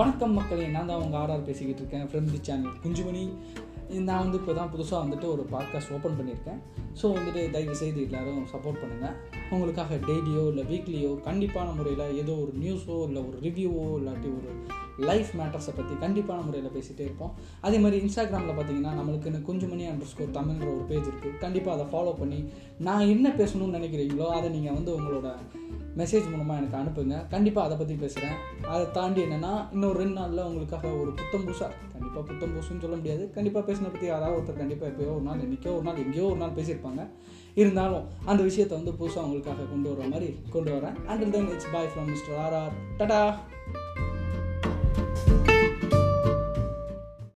வணக்கம் மக்களே நான் தான் உங்கள் ஆர்ஆர் பேசிக்கிட்டு இருக்கேன் ஃப்ரெண்ட் தி சேனல் குஞ்சுமணி. நான் வந்து இப்போ தான் புதுசாக வந்துட்டு ஒரு பாட்காஸ்ட் ஓப்பன் பண்ணியிருக்கேன். ஸோ வந்துட்டு தயவு செய்து எல்லோரும் சப்போர்ட் பண்ணுங்கள் உங்களுக்காக டெய்லியோ இல்லை வீக்லியோ கண்டிப்பான முறையில் ஏதோ ஒரு நியூஸோ இல்லை ஒரு ரிவ்யூவோ இல்லாட்டி ஒரு லைஃப் மேட்டர்ஸை பற்றி கண்டிப்பான முறையில் பேசிகிட்டே இருப்போம். அதே மாதிரி இன்ஸ்டாகிராமில் பார்த்தீங்கன்னா நம்மளுக்குன்னு குஞ்சுமணி அண்டர் ஸ்கோர் தமிழ்ன்ற ஒரு பேஜ் இருக்குது கண்டிப்பாக அதை ஃபாலோ பண்ணி நான் என்ன பேசணும்னு நினைக்கிறீங்களோ அதை நீங்கள் வந்து உங்களோட மெசேஜ் மூலமாக எனக்கு அனுப்புங்க. கண்டிப்பாக அதை பற்றி பேசுகிறேன் அதை தாண்டி என்னென்னா இன்னும் ரெண்டு நாளில் உங்களுக்காக ஒரு புத்தம் புதுசாக கண்டிப்பாக புத்தம் புதுசுன்னு சொல்ல முடியாது. கண்டிப்பாக பேசின பற்றி யாராவது ஒருத்தர் கண்டிப்பாக எப்போயோ ஒரு நாள் என்றைக்கோ ஒரு நாள் எங்கேயோ ஒரு நாள் பேசியிருப்பாங்க. இருந்தாலும் அந்த விஷயத்தை வந்து புதுசாக உங்களுக்காக கொண்டு வர மாதிரி கொண்டு வரேன். Until then it's bye from mister R R tata